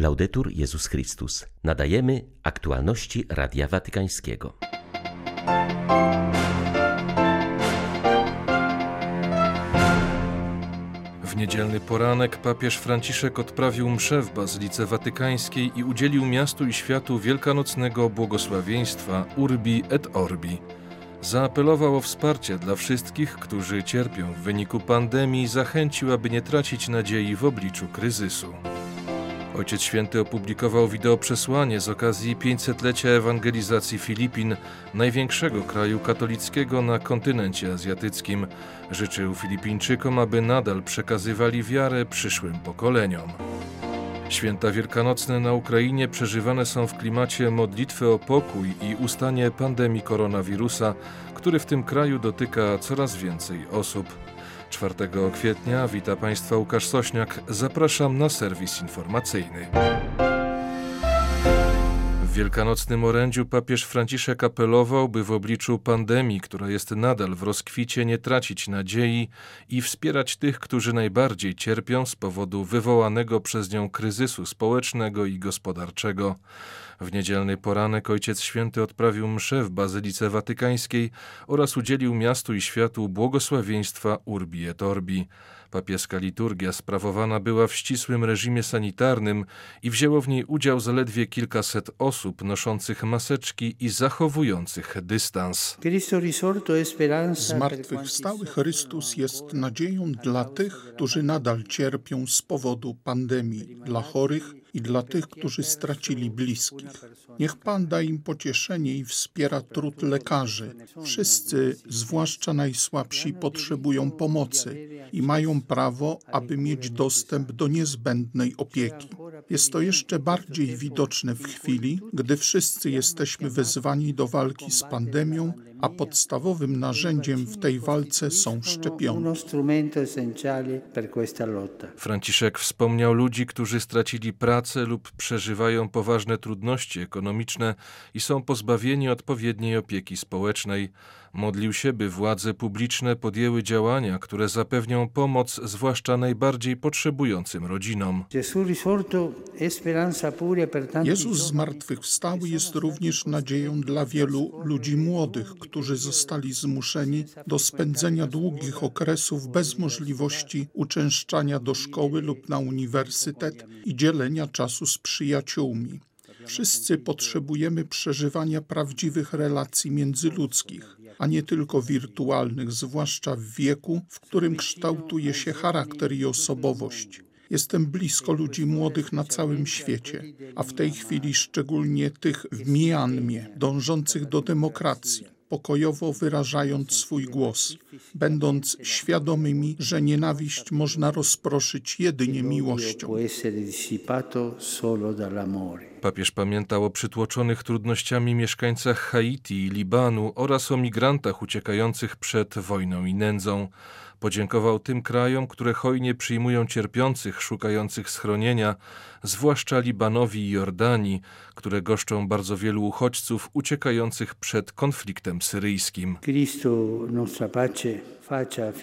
Laudetur Jezus Chrystus. Nadajemy aktualności Radia Watykańskiego. W niedzielny poranek papież Franciszek odprawił mszę w Bazylice Watykańskiej i udzielił miastu i światu wielkanocnego błogosławieństwa Urbi et Orbi. Zaapelował o wsparcie dla wszystkich, którzy cierpią w wyniku pandemii, zachęcił, aby nie tracić nadziei w obliczu kryzysu. Ojciec Święty opublikował wideo przesłanie z okazji 500-lecia ewangelizacji Filipin, największego kraju katolickiego na kontynencie azjatyckim. Życzył Filipińczykom, aby nadal przekazywali wiarę przyszłym pokoleniom. Święta wielkanocne na Ukrainie przeżywane są w klimacie modlitwy o pokój i ustanie pandemii koronawirusa, który w tym kraju dotyka coraz więcej osób. 4 kwietnia wita Państwa Łukasz Sośniak. Zapraszam na serwis informacyjny. W wielkanocnym orędziu papież Franciszek apelował, by w obliczu pandemii, która jest nadal w rozkwicie, nie tracić nadziei i wspierać tych, którzy najbardziej cierpią z powodu wywołanego przez nią kryzysu społecznego i gospodarczego. W niedzielny poranek Ojciec Święty odprawił mszę w Bazylice Watykańskiej oraz udzielił miastu i światu błogosławieństwa Urbi et Orbi. Papieska liturgia sprawowana była w ścisłym reżimie sanitarnym i wzięło w niej udział zaledwie kilkaset osób noszących maseczki i zachowujących dystans. Zmartwychwstały Chrystus jest nadzieją dla tych, którzy nadal cierpią z powodu pandemii, dla chorych i dla tych, którzy stracili bliskich. Niech Pan da im pocieszenie i wspiera trud lekarzy. Wszyscy, zwłaszcza najsłabsi, potrzebują pomocy i mają prawo, aby mieć dostęp do niezbędnej opieki. Jest to jeszcze bardziej widoczne w chwili, gdy wszyscy jesteśmy wezwani do walki z pandemią, a podstawowym narzędziem w tej walce są szczepionki. Franciszek wspomniał ludzi, którzy stracili pracę lub przeżywają poważne trudności ekonomiczne i są pozbawieni odpowiedniej opieki społecznej. Modlił się, by władze publiczne podjęły działania, które zapewnią pomoc zwłaszcza najbardziej potrzebującym rodzinom. Jezus zmartwychwstały jest również nadzieją dla wielu ludzi młodych, którzy zostali zmuszeni do spędzenia długich okresów bez możliwości uczęszczania do szkoły lub na uniwersytet i dzielenia czasu z przyjaciółmi. Wszyscy potrzebujemy przeżywania prawdziwych relacji międzyludzkich, a nie tylko wirtualnych, zwłaszcza w wieku, w którym kształtuje się charakter i osobowość. Jestem blisko ludzi młodych na całym świecie, a w tej chwili szczególnie tych w Mianmie, dążących do demokracji pokojowo wyrażając swój głos, będąc świadomymi, że nienawiść można rozproszyć jedynie miłością. Papież pamiętał o przytłoczonych trudnościami mieszkańcach Haiti i Libanu oraz o migrantach uciekających przed wojną i nędzą. Podziękował tym krajom, które hojnie przyjmują cierpiących, szukających schronienia, zwłaszcza Libanowi i Jordanii, które goszczą bardzo wielu uchodźców uciekających przed konfliktem syryjskim.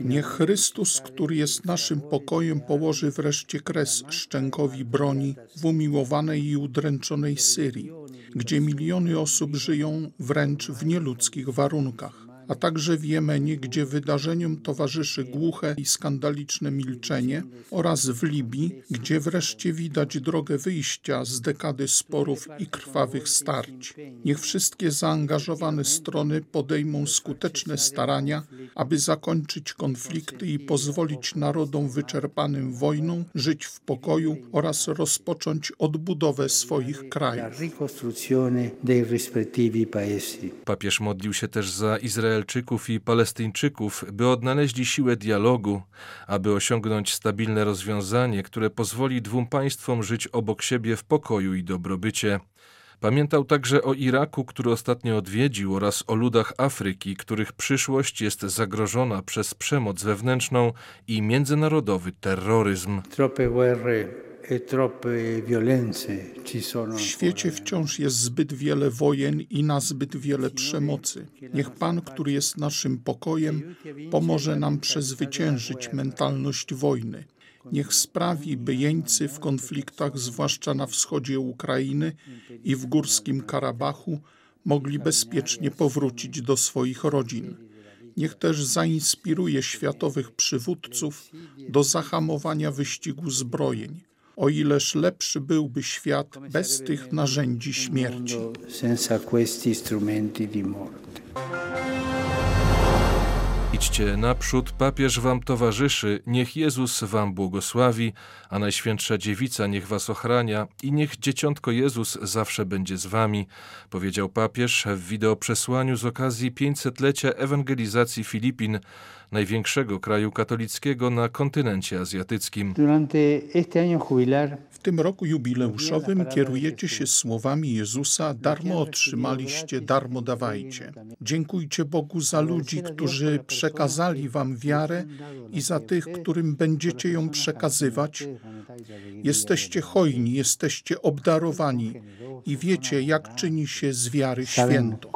Niech Chrystus, który jest naszym pokojem, położy wreszcie kres szczękowi broni w umiłowanej i udręczonej Syrii, gdzie miliony osób żyją wręcz w nieludzkich warunkach a także w Jemenie, gdzie wydarzeniom towarzyszy głuche i skandaliczne milczenie, oraz w Libii, gdzie wreszcie widać drogę wyjścia z dekady sporów i krwawych starć. Niech wszystkie zaangażowane strony podejmą skuteczne starania, aby zakończyć konflikty i pozwolić narodom wyczerpanym wojną żyć w pokoju oraz rozpocząć odbudowę swoich krajów. Papież modlił się też za Izrael Izraelczyków i Palestyńczyków, by odnaleźli siłę dialogu, aby osiągnąć stabilne rozwiązanie, które pozwoli dwóm państwom żyć obok siebie w pokoju i dobrobycie. Pamiętał także o Iraku, który ostatnio odwiedził, oraz o ludach Afryki, których przyszłość jest zagrożona przez przemoc wewnętrzną i międzynarodowy terroryzm. W świecie wciąż jest zbyt wiele wojen i na zbyt wiele przemocy. Niech Pan, który jest naszym pokojem, pomoże nam przezwyciężyć mentalność wojny. Niech sprawi, by jeńcy w konfliktach, zwłaszcza na wschodzie Ukrainy i w górskim Karabachu, mogli bezpiecznie powrócić do swoich rodzin. Niech też zainspiruje światowych przywódców do zahamowania wyścigu zbrojeń, o ileż lepszy byłby świat bez tych narzędzi śmierci. Idźcie naprzód, papież wam towarzyszy, niech Jezus wam błogosławi, a Najświętsza Dziewica niech was ochrania i niech Dzieciątko Jezus zawsze będzie z wami, powiedział papież w wideoprzesłaniu z okazji 500-lecia ewangelizacji Filipin, największego kraju katolickiego na kontynencie azjatyckim. W tym roku jubileuszowym kierujecie się słowami Jezusa: Darmo otrzymaliście, darmo dawajcie. Dziękujcie Bogu za ludzi, którzy przekazali wam wiarę i za tych, którym będziecie ją przekazywać. Jesteście hojni, jesteście obdarowani i wiecie, jak czyni się z wiary święto.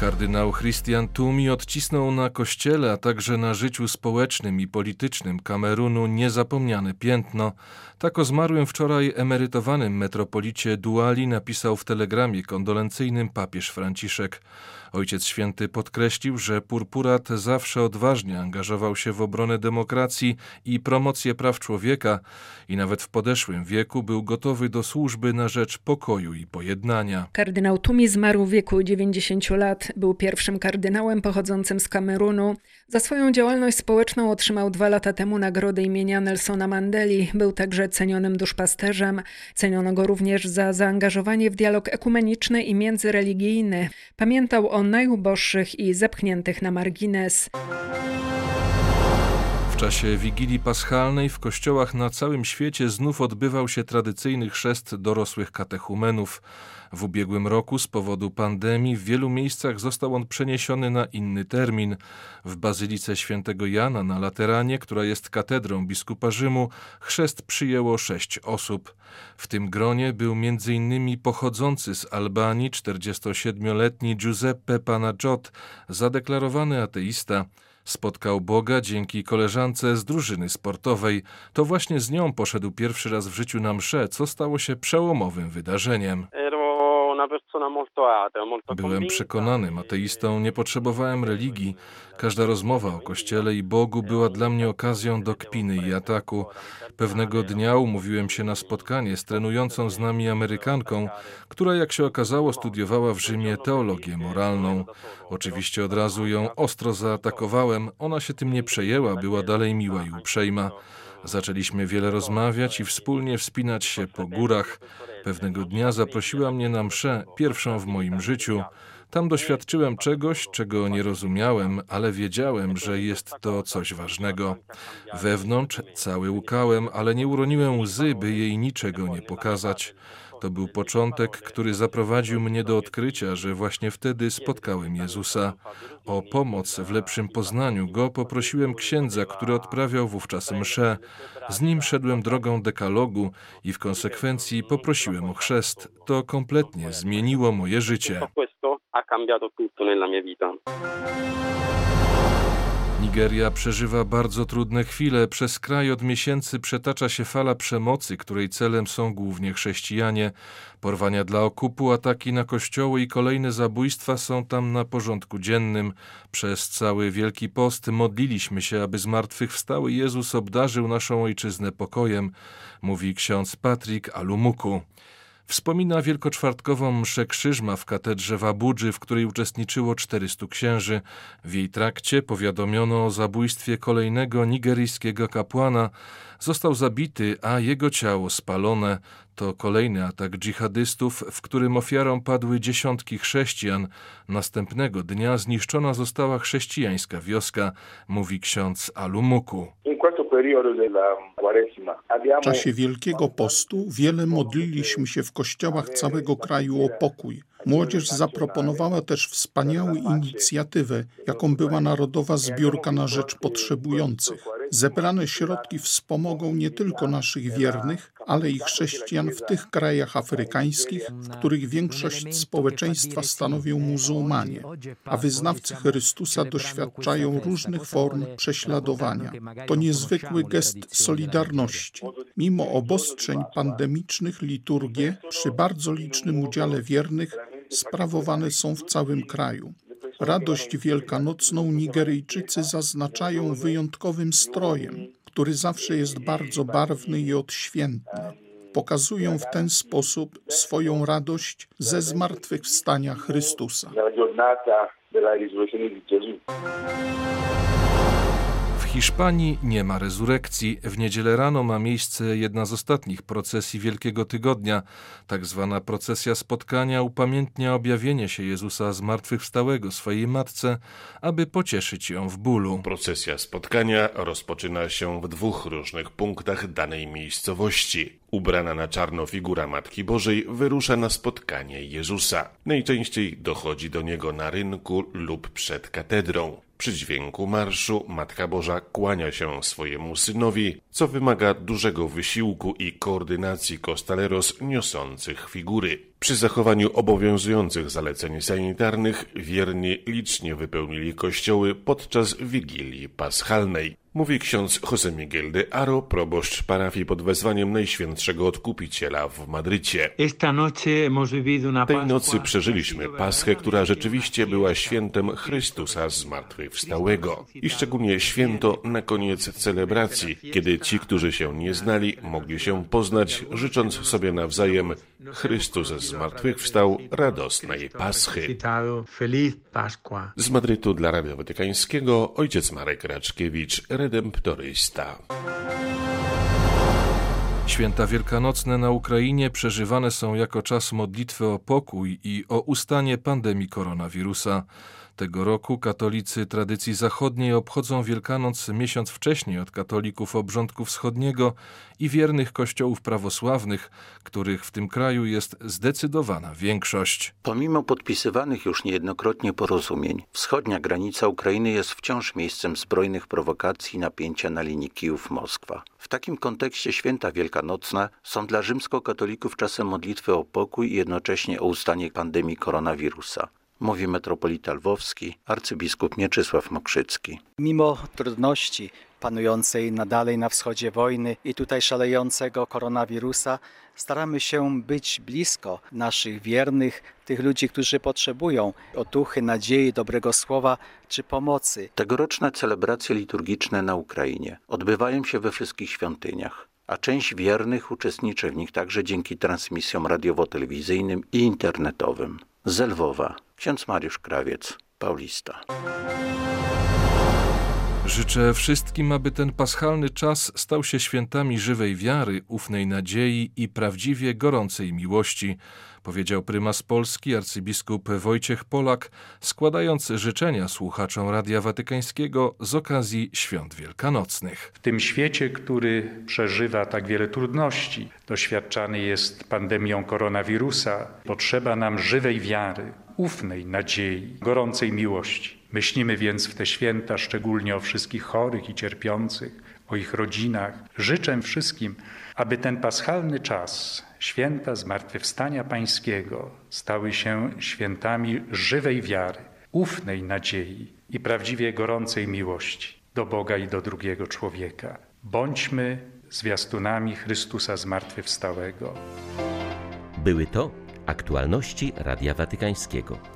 Kardynał Christian Tumi odcisnął na kościele, a także na życiu społecznym i politycznym Kamerunu niezapomniane piętno. Tak o zmarłym wczoraj emerytowanym metropolicie Duali napisał w telegramie kondolencyjnym papież Franciszek. Ojciec Święty podkreślił, że purpurat zawsze odważnie angażował się w obronę demokracji i promocję praw człowieka i nawet w podeszłym wieku był gotowy do służby na rzecz pokoju i pojednania. Kardynał Tumi zmarł w wieku 90 lat. Był pierwszym kardynałem pochodzącym z Kamerunu. Za swoją działalność społeczną otrzymał dwa lata temu nagrodę imienia Nelsona Mandeli. Był także cenionym duszpasterzem. Ceniono go również za zaangażowanie w dialog ekumeniczny i międzyreligijny. Pamiętał o najuboższych i zepchniętych na margines. W czasie Wigilii Paschalnej w kościołach na całym świecie znów odbywał się tradycyjny chrzest dorosłych katechumenów. W ubiegłym roku z powodu pandemii w wielu miejscach został on przeniesiony na inny termin. W Bazylice Świętego Jana na Lateranie, która jest katedrą biskupa Rzymu, chrzest przyjęło sześć osób. W tym gronie był m.in. pochodzący z Albanii 47-letni Giuseppe Panagiot, zadeklarowany ateista. Spotkał Boga dzięki koleżance z drużyny sportowej. To właśnie z nią poszedł pierwszy raz w życiu na mszę, co stało się przełomowym wydarzeniem. Byłem przekonanym ateistą, nie potrzebowałem religii. Każda rozmowa o Kościele i Bogu była dla mnie okazją do kpiny i ataku. Pewnego dnia umówiłem się na spotkanie z trenującą z nami Amerykanką, która jak się okazało studiowała w Rzymie teologię moralną. Oczywiście od razu ją ostro zaatakowałem, ona się tym nie przejęła, była dalej miła i uprzejma. Zaczęliśmy wiele rozmawiać i wspólnie wspinać się po górach. Pewnego dnia zaprosiła mnie na mszę, pierwszą w moim życiu. Tam doświadczyłem czegoś, czego nie rozumiałem, ale wiedziałem, że jest to coś ważnego. Wewnątrz cały łkałem, ale nie uroniłem łzy, by jej niczego nie pokazać. To był początek, który zaprowadził mnie do odkrycia, że właśnie wtedy spotkałem Jezusa. O pomoc w lepszym poznaniu Go poprosiłem księdza, który odprawiał wówczas mszę. Z nim szedłem drogą dekalogu i w konsekwencji poprosiłem o chrzest. To kompletnie zmieniło moje życie. Nigeria przeżywa bardzo trudne chwile. Przez kraj od miesięcy przetacza się fala przemocy, której celem są głównie chrześcijanie. Porwania dla okupu, ataki na kościoły i kolejne zabójstwa są tam na porządku dziennym. Przez cały Wielki Post modliliśmy się, aby zmartwychwstały Jezus obdarzył naszą ojczyznę pokojem, mówi ksiądz Patryk Alumuku. Wspomina wielkoczwartkową mszę krzyżma w katedrze w Abudży, w której uczestniczyło 400 księży. W jej trakcie powiadomiono o zabójstwie kolejnego nigeryjskiego kapłana. Został zabity, a jego ciało spalone. To kolejny atak dżihadystów, w którym ofiarą padły dziesiątki chrześcijan. Następnego dnia zniszczona została chrześcijańska wioska, mówi ksiądz Alumuku. W czasie Wielkiego Postu wiele modliliśmy się w kościołach całego kraju o pokój. Młodzież zaproponowała też wspaniałą inicjatywę, jaką była Narodowa Zbiórka na Rzecz Potrzebujących. Zebrane środki wspomogą nie tylko naszych wiernych, ale i chrześcijan w tych krajach afrykańskich, w których większość społeczeństwa stanowią muzułmanie, a wyznawcy Chrystusa doświadczają różnych form prześladowania. To niezwykły gest solidarności. Mimo obostrzeń pandemicznych liturgie przy bardzo licznym udziale wiernych sprawowane są w całym kraju. Radość wielkanocną Nigeryjczycy zaznaczają wyjątkowym strojem, który zawsze jest bardzo barwny i odświętny. Pokazują w ten sposób swoją radość ze zmartwychwstania Chrystusa. Hiszpanii nie ma rezurekcji. W niedzielę rano ma miejsce jedna z ostatnich procesji Wielkiego Tygodnia. Tak zwana procesja spotkania upamiętnia objawienie się Jezusa zmartwychwstałego swojej matce, aby pocieszyć ją w bólu. Procesja spotkania rozpoczyna się w dwóch różnych punktach danej miejscowości. Ubrana na czarno figura Matki Bożej wyrusza na spotkanie Jezusa. Najczęściej dochodzi do niego na rynku lub przed katedrą. Przy dźwięku marszu Matka Boża kłania się swojemu synowi, co wymaga dużego wysiłku i koordynacji kostaleros niosących figury. Przy zachowaniu obowiązujących zaleceń sanitarnych wierni licznie wypełnili kościoły podczas Wigilii Paschalnej. Mówi ksiądz José Miguel de Aro, proboszcz parafii pod wezwaniem Najświętszego Odkupiciela w Madrycie. Tej nocy przeżyliśmy Paschę, która rzeczywiście była świętem Chrystusa zmartwychwstałego. I szczególnie święto na koniec celebracji, kiedy ci, którzy się nie znali, mogli się poznać, życząc sobie nawzajem Chrystus zmartwychwstał radosnej Paschy. Z Madrytu dla Radia Watykańskiego ojciec Marek Raczkiewicz, redemptorysta. Święta wielkanocne na Ukrainie przeżywane są jako czas modlitwy o pokój i o ustanie pandemii koronawirusa. Tego roku katolicy tradycji zachodniej obchodzą Wielkanoc miesiąc wcześniej od katolików obrządku wschodniego i wiernych kościołów prawosławnych, których w tym kraju jest zdecydowana większość. Pomimo podpisywanych już niejednokrotnie porozumień, wschodnia granica Ukrainy jest wciąż miejscem zbrojnych prowokacji i napięcia na linii Kijów-Moskwa. W takim kontekście święta wielkanocne są dla rzymskokatolików czasem modlitwy o pokój i jednocześnie o ustanie pandemii koronawirusa mówi metropolita lwowski, arcybiskup Mieczysław Mokrzycki. Mimo trudności panującej nadalej na wschodzie wojny i tutaj szalejącego koronawirusa, staramy się być blisko naszych wiernych, tych ludzi, którzy potrzebują otuchy, nadziei, dobrego słowa czy pomocy. Tegoroczne celebracje liturgiczne na Ukrainie odbywają się we wszystkich świątyniach a część wiernych uczestniczy w nich także dzięki transmisjom radiowo-telewizyjnym i internetowym. Z Lwowa, ksiądz Mariusz Krawiec, Paulista. Życzę wszystkim, aby ten paschalny czas stał się świętami żywej wiary, ufnej nadziei i prawdziwie gorącej miłości, powiedział prymas Polski arcybiskup Wojciech Polak, składając życzenia słuchaczom Radia Watykańskiego z okazji świąt wielkanocnych. W tym świecie, który przeżywa tak wiele trudności, doświadczany jest pandemią koronawirusa, potrzeba nam żywej wiary, ufnej nadziei, gorącej miłości. Myślimy więc w te święta szczególnie o wszystkich chorych i cierpiących, o ich rodzinach. Życzę wszystkim, aby ten paschalny czas, święta Zmartwychwstania Pańskiego, stały się świętami żywej wiary, ufnej nadziei i prawdziwie gorącej miłości do Boga i do drugiego człowieka. Bądźmy zwiastunami Chrystusa Zmartwychwstałego. Były to aktualności Radia Watykańskiego.